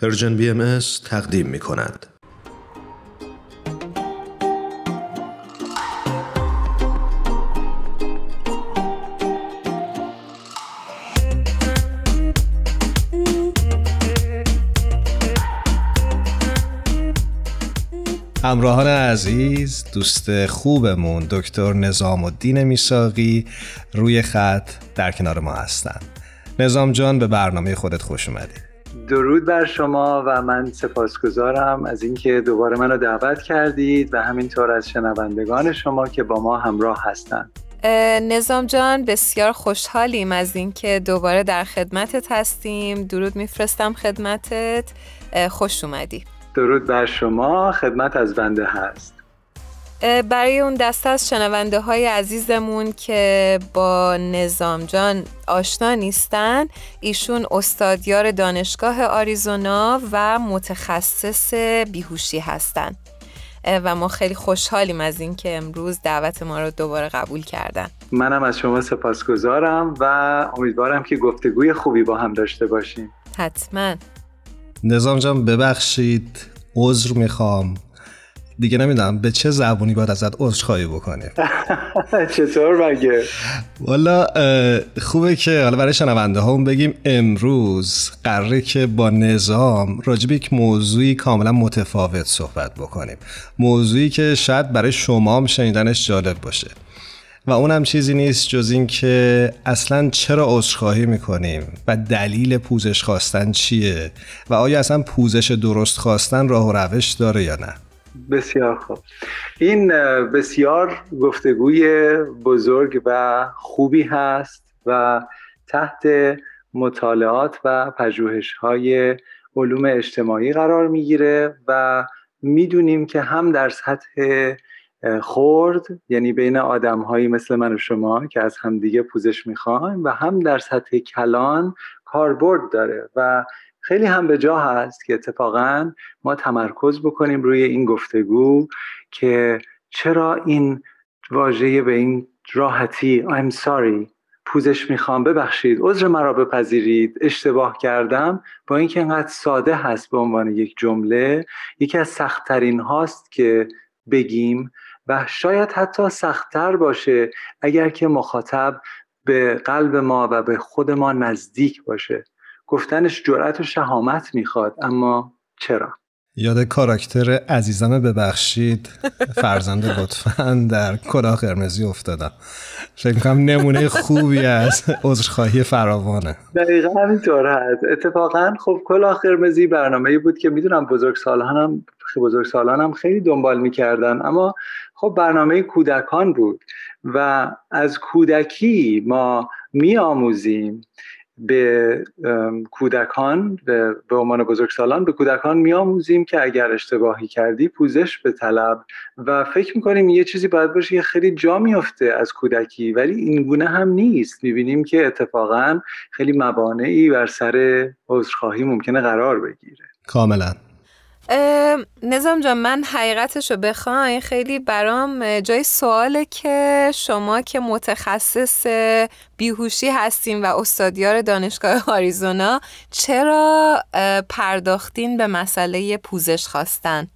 پرژن بی ام تقدیم می کند. همراهان عزیز دوست خوبمون دکتر نظام الدین میساقی روی خط در کنار ما هستند نظام جان به برنامه خودت خوش اومدید درود بر شما و من سپاسگزارم از اینکه دوباره منو دعوت کردید و همینطور از شنوندگان شما که با ما همراه هستند. نظام جان بسیار خوشحالیم از اینکه دوباره در خدمتت هستیم. درود میفرستم خدمتت. خوش اومدی. درود بر شما. خدمت از بنده هست. برای اون دسته از شنونده های عزیزمون که با نظام جان آشنا نیستن ایشون استادیار دانشگاه آریزونا و متخصص بیهوشی هستند و ما خیلی خوشحالیم از اینکه امروز دعوت ما رو دوباره قبول کردن. منم از شما سپاسگزارم و امیدوارم که گفتگوی خوبی با هم داشته باشیم. حتما. نظام جان ببخشید. عذر می‌خوام. دیگه نمی‌دونم به چه زبونی باید ازت عذرخواهی بکنیم چطور مگه؟ والا خوبه که حالا برای شنونده هم بگیم امروز قراره که با نظام راجب یک موضوعی کاملا متفاوت صحبت بکنیم. موضوعی که شاید برای شما هم شنیدنش جالب باشه. و اونم چیزی نیست جز این که اصلا چرا عذرخواهی می‌کنیم و دلیل پوزش خواستن چیه و آیا اصلا پوزش درست خواستن راه و روش داره یا نه. بسیار خوب. این بسیار گفتگوی بزرگ و خوبی هست و تحت مطالعات و پژوهش های علوم اجتماعی قرار می‌گیره و می‌دونیم که هم در سطح خورد یعنی بین آدم هایی مثل من و شما که از همدیگه پوزش می‌خوایم و هم در سطح کلان کاربرد داره و خیلی هم به جا هست که اتفاقا ما تمرکز بکنیم روی این گفتگو که چرا این واژه به این راحتی I'm sorry پوزش می‌خوام. ببخشید عذر مرا بپذیرید. اشتباه کردم. با اینکه انقدر ساده هست به عنوان یک جمله یکی از سختترین هاست که بگیم و شاید حتی سختتر باشه اگر که مخاطب به قلب ما و به خود ما نزدیک باشه. گفتنش جرأت و شهامت می‌خواد اما چرا؟ یاد کاراکتر عزیزم ببخشید. فرزند لطفا در کلاه قرمزی افتادم. فکر کنم نمونه خوبی از عذرخواهی فراوانه. دقیقا همینطور هست. اتفاقا خب کلاه قرمزی برنامه بود که می‌دونم بزرگ سالانم بزرگ سالانم خیلی دنبال می‌کردن اما خب برنامه کودکان بود و از کودکی ما میآموزیم به کودکان به, به عنوان بزرگسالان به کودکان میآموزیم که اگر اشتباهی کردی پوزش به طلب. و فکر می‌کنیم یه چیزی باید باشه که خیلی جا میفته از کودکی ولی این گونه هم نیست. می‌بینیم که اتفاقا خیلی موانعی بر سر عذرخواهی ممکنه قرار بگیره. کاملا. نظام جان من حقیقتش رو خیلی برام جای سواله که شما که متخصص بیهوشی هستین و استادیار دانشگاه آریزونا چرا پرداختین به مسئله پوزش خواستن؟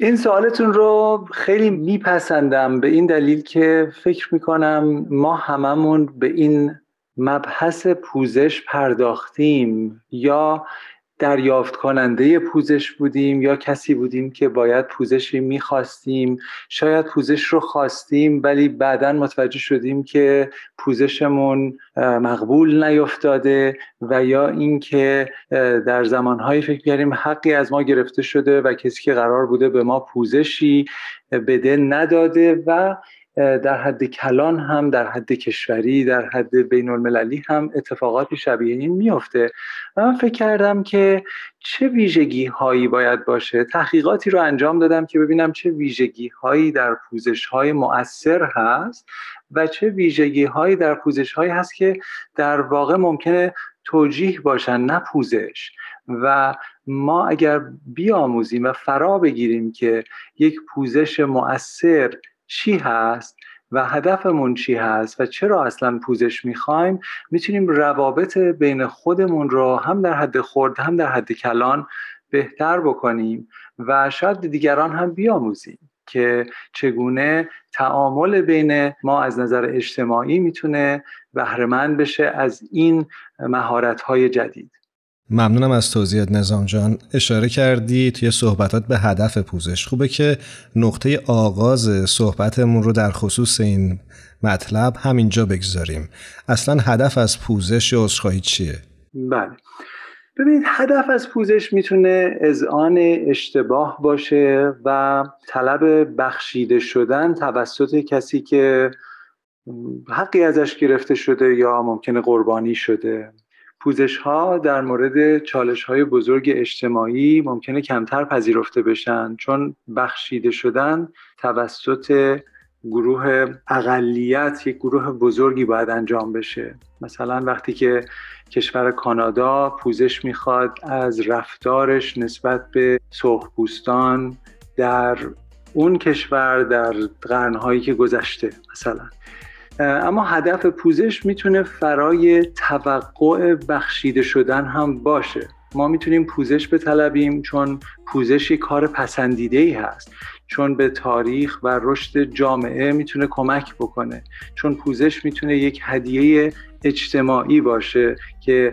این سوالتون رو خیلی میپسندم به این دلیل که فکر می‌کنم ما هممون به این مبحث پوزش پرداختیم یا دریافت کننده پوزش بودیم یا کسی بودیم که باید پوزشی می‌خواستیم؟ شاید پوزش رو خواستیم ولی بعدا متوجه شدیم که پوزشمون مقبول نیفتاده و یا اینکه در زمانهایی فکر کردیم حقی از ما گرفته شده و کسی که قرار بوده به ما پوزشی بده نداده و در حد کلان هم در حد کشوری در حد بین المللی هم اتفاقاتی شبیه این میفته و من فکر کردم که چه ویژگی هایی باید باشه. تحقیقاتی رو انجام دادم که ببینم چه ویژگی هایی در پوزش های مؤثر هست و چه ویژگی هایی در پوزش هایی هست که در واقع ممکنه توجیه باشن نه پوزش. و ما اگر بیاموزیم و فرا بگیریم که یک پوزش مؤثر چی هست و هدفمون چی هست و چرا اصلا پوزش می‌خوایم می‌تونیم روابط بین خودمون رو هم در حد خورد هم در حد کلان بهتر بکنیم و شاید دیگران هم بیاموزیم که چگونه تعامل بین ما از نظر اجتماعی می‌تونه بهرهمند بشه از این مهارت های جدید. ممنونم از توضیحات نظام جان. اشاره کردی توی صحبتات به هدف پوزش. خوبه که نقطه آغاز صحبتمون رو در خصوص این مطلب همینجا بگذاریم. اصلا هدف از پوزش عذرخواهی چیه؟ بله. ببینید هدف از پوزش می‌تونه اذعان اشتباه باشه و طلب بخشیده شدن توسط کسی که حقی ازش گرفته شده یا ممکنه قربانی شده. پوزش ها در مورد چالش های بزرگ اجتماعی ممکنه کمتر پذیرفته بشن چون بخشیده شدن توسط گروه اقلیت یک گروه بزرگی باید انجام بشه. مثلا وقتی که کشور کانادا پوزش می‌خواد از رفتارش نسبت به سرخپوستان در اون کشور در قرنهایی که گذشته مثلا. اما هدف پوزش می‌تونه فرای توقع بخشیده شدن هم باشه. ما می‌تونیم پوزش بطلبیم چون پوزش یک کار پسندیده ای هست. چون به تاریخ و رشد جامعه می‌تونه کمک بکنه. چون پوزش می‌تونه یک هدیه اجتماعی باشه که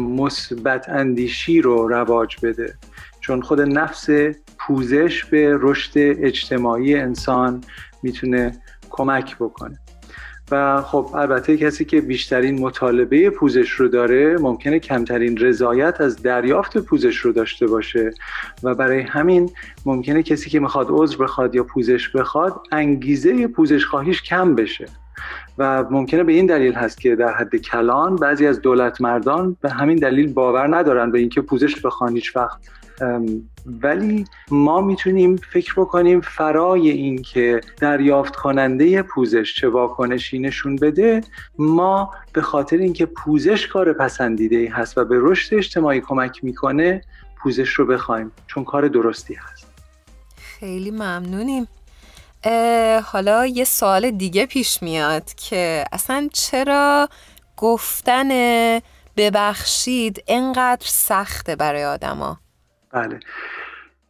مثبت اندیشی رو رواج بده. چون خود نفس پوزش به رشد اجتماعی انسان می‌تونه کمک بکنه. و خب البته کسی که بیشترین مطالبه پوزش رو داره ممکنه کمترین رضایت از دریافت پوزش رو داشته باشه و برای همین ممکنه کسی که می‌خواد عذر بخواد یا پوزش بخواد انگیزه پوزش خواهیش کم بشه. و ممکنه به این دلیل هست که در حد کلان بعضی از دولت مردان به همین دلیل باور ندارن به اینکه پوزش بخوان هیچ وقت. ولی ما می‌تونیم فکر بکنیم فرای این که دریافت کننده پوزش چه واکنشی نشون بده ما به خاطر اینکه پوزش کار پسندیده هست و به رشد اجتماعی کمک می‌کنه پوزش رو بخوایم چون کار درستی هست. خیلی ممنونیم. حالا یه سوال دیگه پیش میاد که اصلا چرا گفتن ببخشید انقدر سخته برای آدما؟ بله.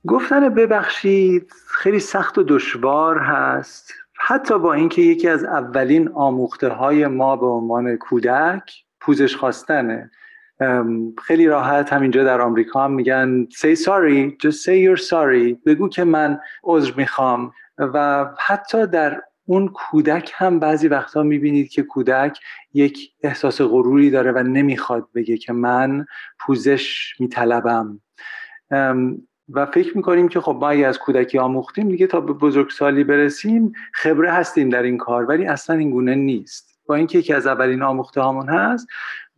گفتن ببخشید خیلی سخت و دشوار هست. حتی با اینکه یکی از اولین آموخته های ما به عنوان کودک پوزش خواستنه. خیلی راحت همینجا در آمریکا هم میگن say sorry just say you're sorry بگو که من عذر می‌خوام. و حتی در اون کودک هم بعضی وقتا می‌بینید که کودک یک احساس غروری داره و نمی‌خواد بگه که من پوزش میطلبم. و فکر می‌کنیم که خب ما اگه از کودکی آموختیم دیگه تا به بزرگسالی برسیم خبره هستیم در این کار ولی اصلا این گونه نیست. با اینکه یکی از اولین آموخته هامون هست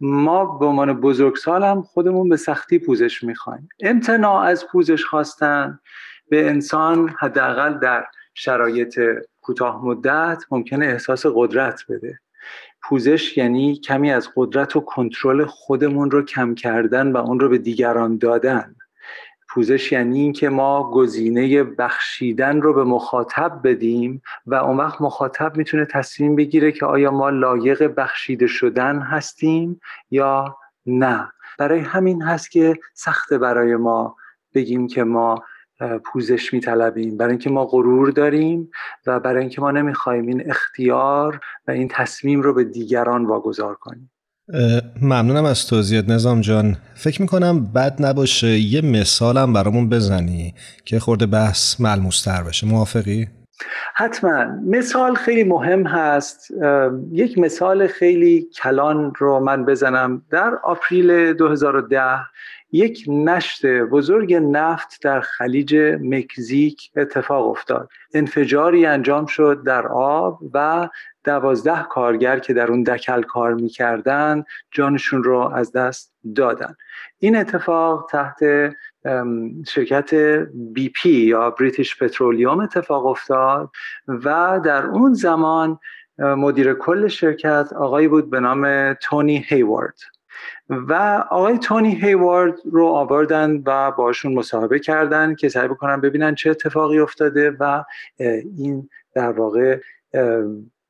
ما به عنوان بزرگسال هم خودمون به سختی پوزش می‌خوایم. امتناع از پوزش خواستن به انسان حداقل در شرایط کوتاه مدت ممکنه احساس قدرت بده. پوزش یعنی کمی از قدرت و کنترل خودمون رو کم کردن و اون رو به دیگران دادن. پوزش یعنی اینکه ما گزینه بخشیدن رو به مخاطب بدیم و اون وقت مخاطب می‌تونه تصمیم بگیره که آیا ما لایق بخشیده شدن هستیم یا نه. برای همین هست که سخته برای ما بگیم که ما پوزش میطلبیم. برای اینکه ما غرور داریم و برای اینکه ما نمی‌خوایم این اختیار و این تصمیم رو به دیگران واگذار کنیم. ممنونم از توضیحات نظام جان. فکر می‌کنم بد نباشه یه مثالم برامون بزنی که خورده بحث ملموستر بشه. موافقی؟ حتما. مثال خیلی مهم هست. یک مثال خیلی کلان رو من بزنم. در آپریل 2010 یک نشت بزرگ نفت در خلیج مکزیک اتفاق افتاد. انفجاری انجام شد در آب و دوازده کارگر که در اون دکل کار می‌کردن جانشون رو از دست دادن. این اتفاق تحت شرکت بی پی یا بریتیش پترولیوم اتفاق افتاد و در اون زمان مدیر کل شرکت آقایی بود به نام تونی هیوارد و آقای تونی هیوارد رو آوردن و باشون مصاحبه کردن که سعی بکنن ببینن چه اتفاقی افتاده و این در واقع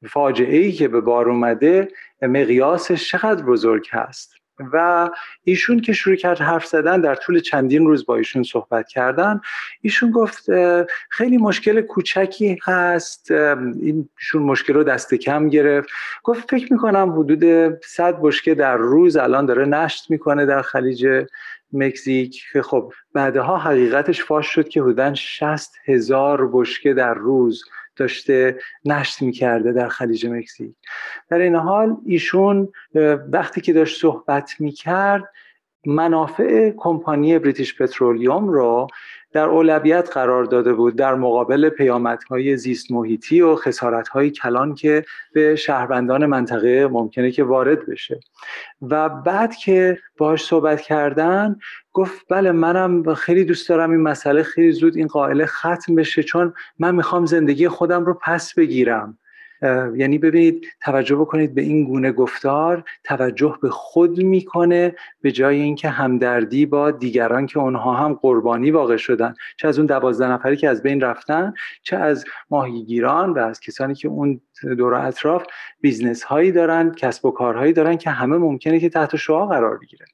فاجعه ای که به بار اومده مقیاسش چقدر بزرگ هست. و ایشون که شروع کرد حرف زدن در طول چندین روز با ایشون صحبت کردن ایشون گفت خیلی مشکل کوچکی هست ایشون مشکل رو دست کم گرفت. گفت فکر می‌کنم حدود 100 بشکه در روز الان داره نشت می‌کنه در خلیج مکزیک. که خب بعدها حقیقتش فاش شد که حدودا 60 هزار بشکه در روز داشته نشت می‌کرده در خلیج مکزیک. در این حال ایشون وقتی که داشت صحبت می‌کرد منافع کمپانی بریتیش پترولیوم رو در اولویت قرار داده بود در مقابل پیامدهای زیست محیطی و خسارتهای کلان که به شهروندان منطقه ممکنه که وارد بشه. و بعد که باش صحبت کردن گفت بله منم خیلی دوست دارم این مسئله خیلی زود این قائله ختم بشه چون من می‌خوام زندگی خودم رو پس بگیرم. یعنی ببینید توجه بکنید به این گونه گفتار توجه به خود می‌کنه به جای اینکه همدردی با دیگران که اونها هم قربانی واقع شدن. چه از اون دوازده نفری که از بین رفتن چه از ماهیگیران و از کسانی که اون دور اطراف بیزنس هایی دارن کسب و کارهایی دارن که همه ممکنه که تحت شعاع قرار بگیره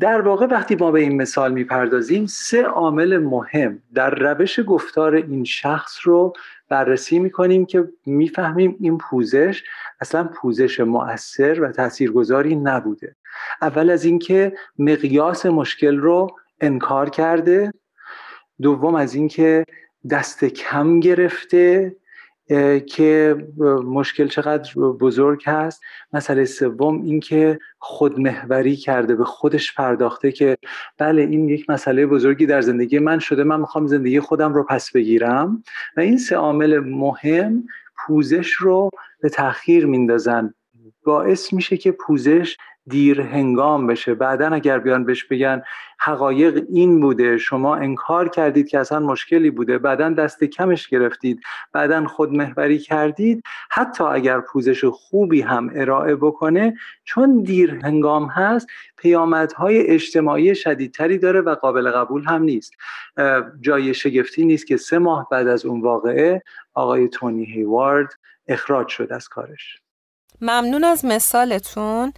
در واقع وقتی ما به این مثال می‌پردازیم سه عامل مهم در روش گفتار این شخص رو بررسی می‌کنیم که می‌فهمیم این پوزش اصلا پوزش مؤثر و تاثیرگذاری نبوده. اول از اینکه مقیاس مشکل رو انکار کرده. دوم از اینکه دست کم گرفته. که مشکل چقدر بزرگ هست. مسئله سوم اینکه خودمهوری کرده به خودش پرداخته که بله این یک مسئله بزرگی در زندگی من شده من می‌خوام زندگی خودم رو پس بگیرم. و این سه عامل مهم پوزش رو به تاخیر میندازن. باعث میشه که پوزش دیر هنگام بشه. بعدا اگر بیان بهش بگن حقایق این بوده شما انکار کردید که اصلا مشکلی بوده بعدا دست کمش گرفتید بعدا خودمهوری کردید حتی اگر پوزش خوبی هم ارائه بکنه چون دیر هنگام هست پیامدهای اجتماعی شدیدتری داره و قابل قبول هم نیست. جای شگفتی نیست که سه ماه بعد از اون واقعه آقای تونی هیوارد اخراج شد از کارش. ممنون از مثالتون.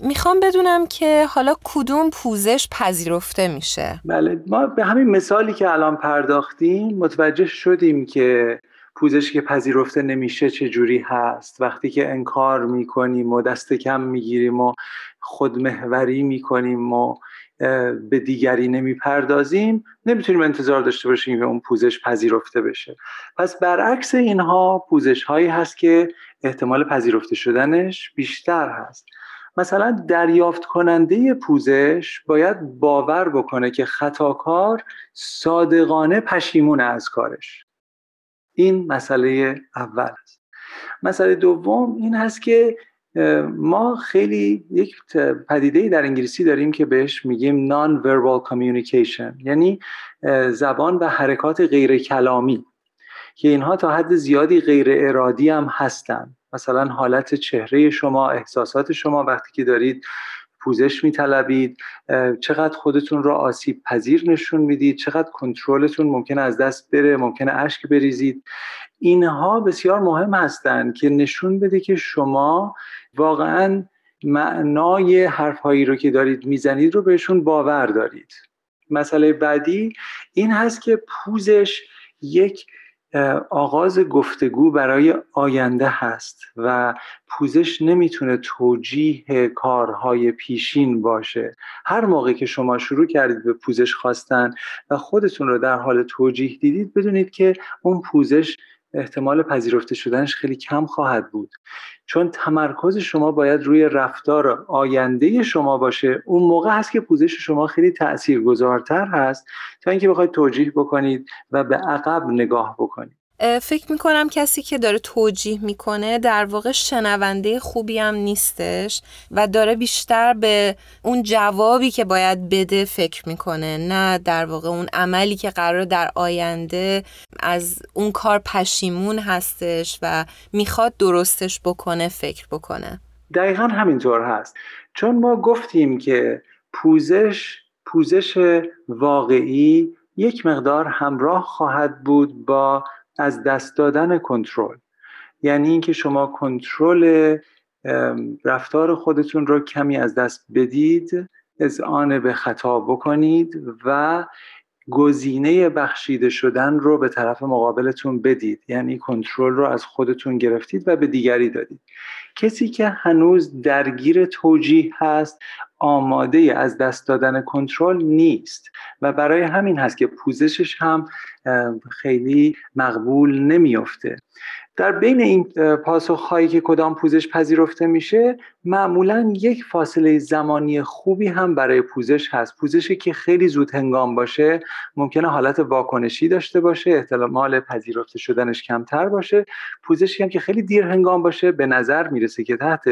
می‌خوام بدونم که حالا کدوم پوزش پذیرفته میشه؟ بله ما به همین مثالی که الان پرداختیم متوجه شدیم که پوزش که پذیرفته نمیشه چه جوری هست. وقتی که انکار می‌کنیم و دست کم می‌گیریم و خودمهوری می‌کنیم و به دیگری نمی‌پردازیم نمی‌تونیم انتظار داشته باشیم که اون پوزش پذیرفته بشه. پس برعکس اینها پوزش هایی هست که احتمال پذیرفته شدنش بیشتر هست. مثلا دریافت کننده پوزش باید باور بکنه که خطاکار صادقانه پشیمون از کارش. این مسئله اول است. مسئله دوم این هست که ما خیلی یک پدیده در انگلیسی داریم که بهش میگیم نان verbal communication یعنی زبان و حرکات غیر کلامی که اینها تا حد زیادی غیر ارادی هم هستند مثلا حالت چهره شما احساسات شما وقتی که دارید پوزش میطلبید چقدر خودتون رو آسیب پذیر نشون می‌دید چقدر کنترلتون ممکن از دست بره ممکن اشک بریزید. اینها بسیار مهم هستند که نشون بده که شما واقعا معنای حرفهایی رو که دارید می‌زنید رو بهشون باور دارید. مسئله بعدی این هست که پوزش یک آغاز گفتگو برای آینده هست و پوزش نمی‌تونه توجیه کارهای پیشین باشه. هر موقع که شما شروع کردید به پوزش خواستن و خودتون رو در حال توجیه دیدید بدونید که اون پوزش احتمال پذیرفته شدنش خیلی کم خواهد بود. چون تمرکز شما باید روی رفتار آینده شما باشه. اون موقع هست که پوزش شما خیلی تاثیرگذارتر هست تا اینکه بخواید توجیه بکنید و به عقب نگاه بکنید. فکر می‌کنم کسی که داره توجیه می‌کنه در واقع شنونده خوبی هم نیستش و داره بیشتر به اون جوابی که باید بده فکر می‌کنه نه در واقع اون عملی که قرار در آینده از اون کار پشیمون هستش و می‌خواد درستش بکنه فکر بکنه. دقیقا همینطور هست. چون ما گفتیم که پوزش پوزش واقعی یک مقدار همراه خواهد بود با از دست دادن کنترل. یعنی اینکه شما کنترل رفتار خودتون رو کمی از دست بدید آن به خطا بکنید و گزینه بخشیده شدن رو به طرف مقابلتون بدید. یعنی کنترل رو از خودتون گرفتید و به دیگری دادید. کسی که هنوز درگیر توجیه هست آماده از دست دادن کنترل نیست. و برای همین هست که پوزشش هم خیلی مقبول نمیافته. در بین این پاسخ هایی که کدام پوزش پذیرفته میشه معمولا یک فاصله زمانی خوبی هم برای پوزش هست. پوزشی که خیلی زود هنگام باشه ممکنه حالت واکنشی داشته باشه احتمال پذیرفته شدنش کمتر باشه. پوزشی هم که خیلی دیر هنگام باشه به نظر می‌رسه که تحت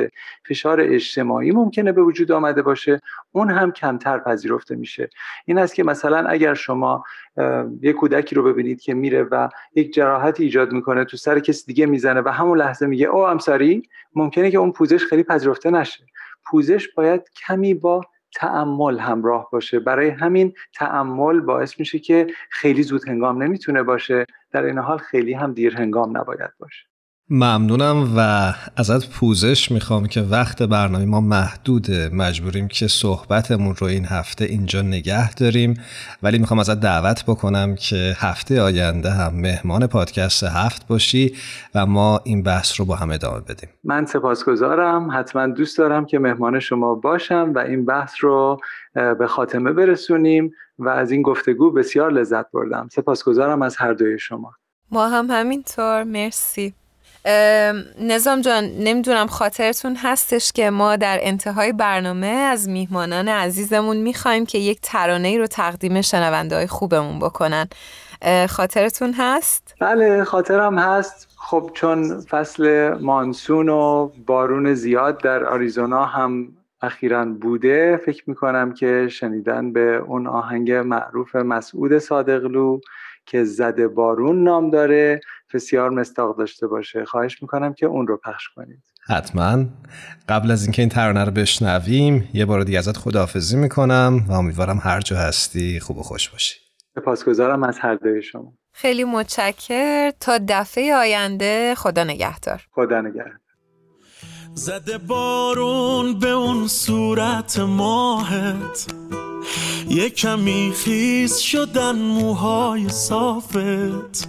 فشار اجتماعی ممکنه به وجود آمده باشه اون هم کمتر پذیرفته میشه. این است که مثلا اگر شما یک کودکی رو ببینید که میره و یک جراحت ایجاد می‌کنه تو سر کسی دیگه می‌زنه و همون لحظه میگه او امساری ممکنه که اون پوزش خیلی پذیرفته نشه. پوزش باید کمی با تعمل همراه باشه. برای همین تعمل باعث میشه که خیلی زود هنگام نمی‌تونه باشه. در این حال خیلی هم دیر هنگام نباید باشه. ممنونم و ازت پوزش می‌خوام که وقت برنامه ما محدوده مجبوریم که صحبتمون رو این هفته اینجا نگه داریم. ولی می‌خوام ازت دعوت بکنم که هفته آینده هم مهمان پادکست هفت باشی و ما این بحث رو با هم ادامه بدیم. من سپاسگزارم. حتما دوست دارم که مهمان شما باشم و این بحث رو به خاتمه برسونیم و از این گفتگو بسیار لذت بردم. سپاسگزارم از هر دوی شما. ما هم همینطور. مرسی. نظام جان نمی‌دونم خاطرتون هستش که ما در انتهای برنامه از میهمانان عزیزمون می‌خوایم که یک ترانه ای رو تقدیم شنونده های خوبمون بکنن خاطرتون هست؟ بله خاطرم هست خب چون فصل مانسون و بارون زیاد در آریزونا هم اخیرا بوده فکر می‌کنم که شنیدن به اون آهنگ معروف مسعود صادقلو که زده بارون نام داره بسیار مستاق داشته باشه. خواهش می‌کنم که اون رو پخش کنید. حتما. قبل از اینکه این ترانه رو بشنویم یه بار دیگه ازت خداحافظی می‌کنم و امیدوارم هر جا هستی خوب و خوش باشی. سپاسگزارم از هر دوی شما. خیلی متشکر. تا دفعه آینده خدا نگهدار. خدا نگهدار. زده بارون به اون صورت ماهت. یه کمی خیز شدن موهای صافت.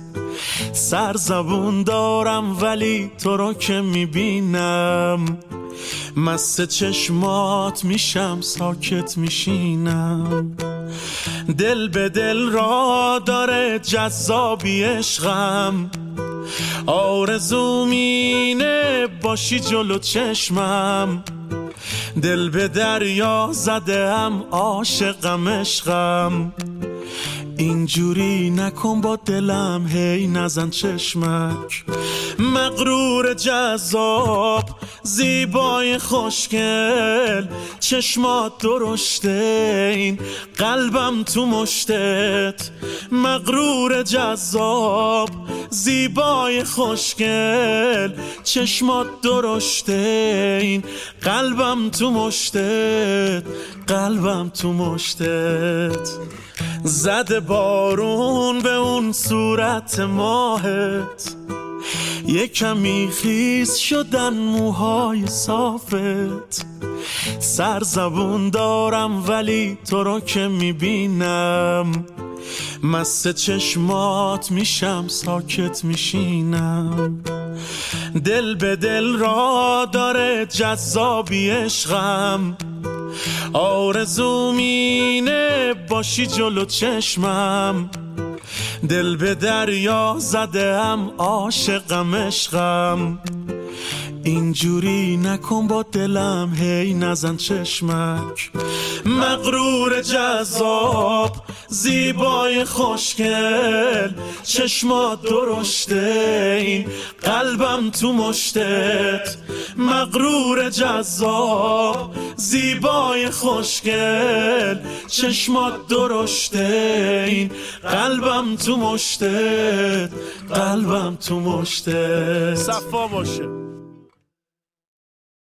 سر زبون دارم ولی تو رو که می‌بینم. مست چشمات میشم ساکت میشینم. دل به دل را داره جذابی عشقم. آرزو مینه باشی جلو چشمم. دل به دریا زده هم عاشقم عشقم. اینجوری نکن با دلم هی نزن چشمک. مغرور جذاب زیبای خوشگل چشمات درشته این قلبم تو مشتت. مغرور جذاب زیبای خوشگل چشمات درشته این قلبم تو مشتت. قلبم تو مشتت. زده بارون به اون صورت ماهت. یه کمی خیز شدن موهای صافت. سر زبون دارم ولی تو رو که می‌بینم. مست چشمات میشم ساکت میشینم. دل به دل را داره جذابی عشقم. آرزو مینه باشی جلو چشمم. دل به دریا زده هم عاشقم عشقم. اینجوری نکن با دلم هی نزن چشمک. مغرور جذاب زیبای خوشگل چشمات درشته این قلبم تو مشتت. مغرور جذاب زیبای خوشگل چشمات درشته این قلبم تو مشتت قلبم تو مشتت. صفا باشه.